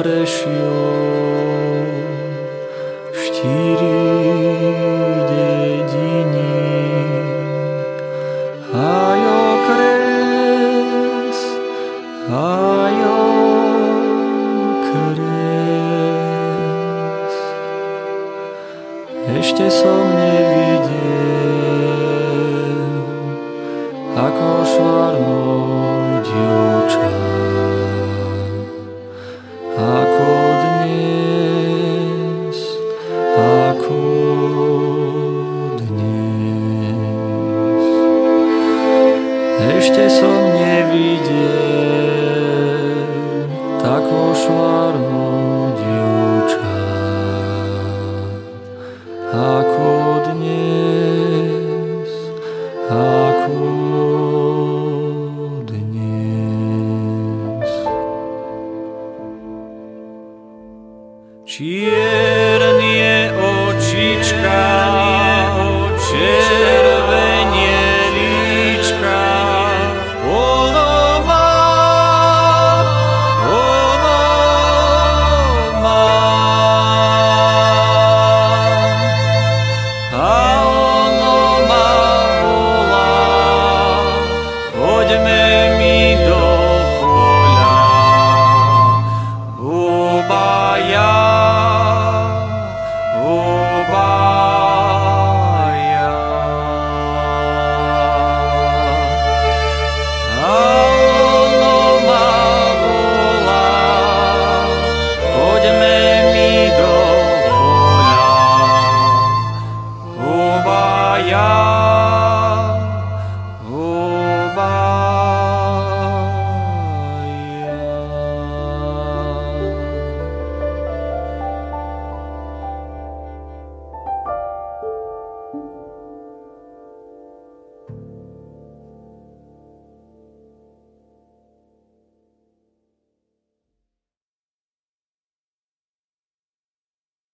prešiel štyri dediny. Aj okres, aj okres. Ešte som nevidel, Ešte som nevidel tako švarno dievča. Ako dnes, ako dnes. Či Yeah.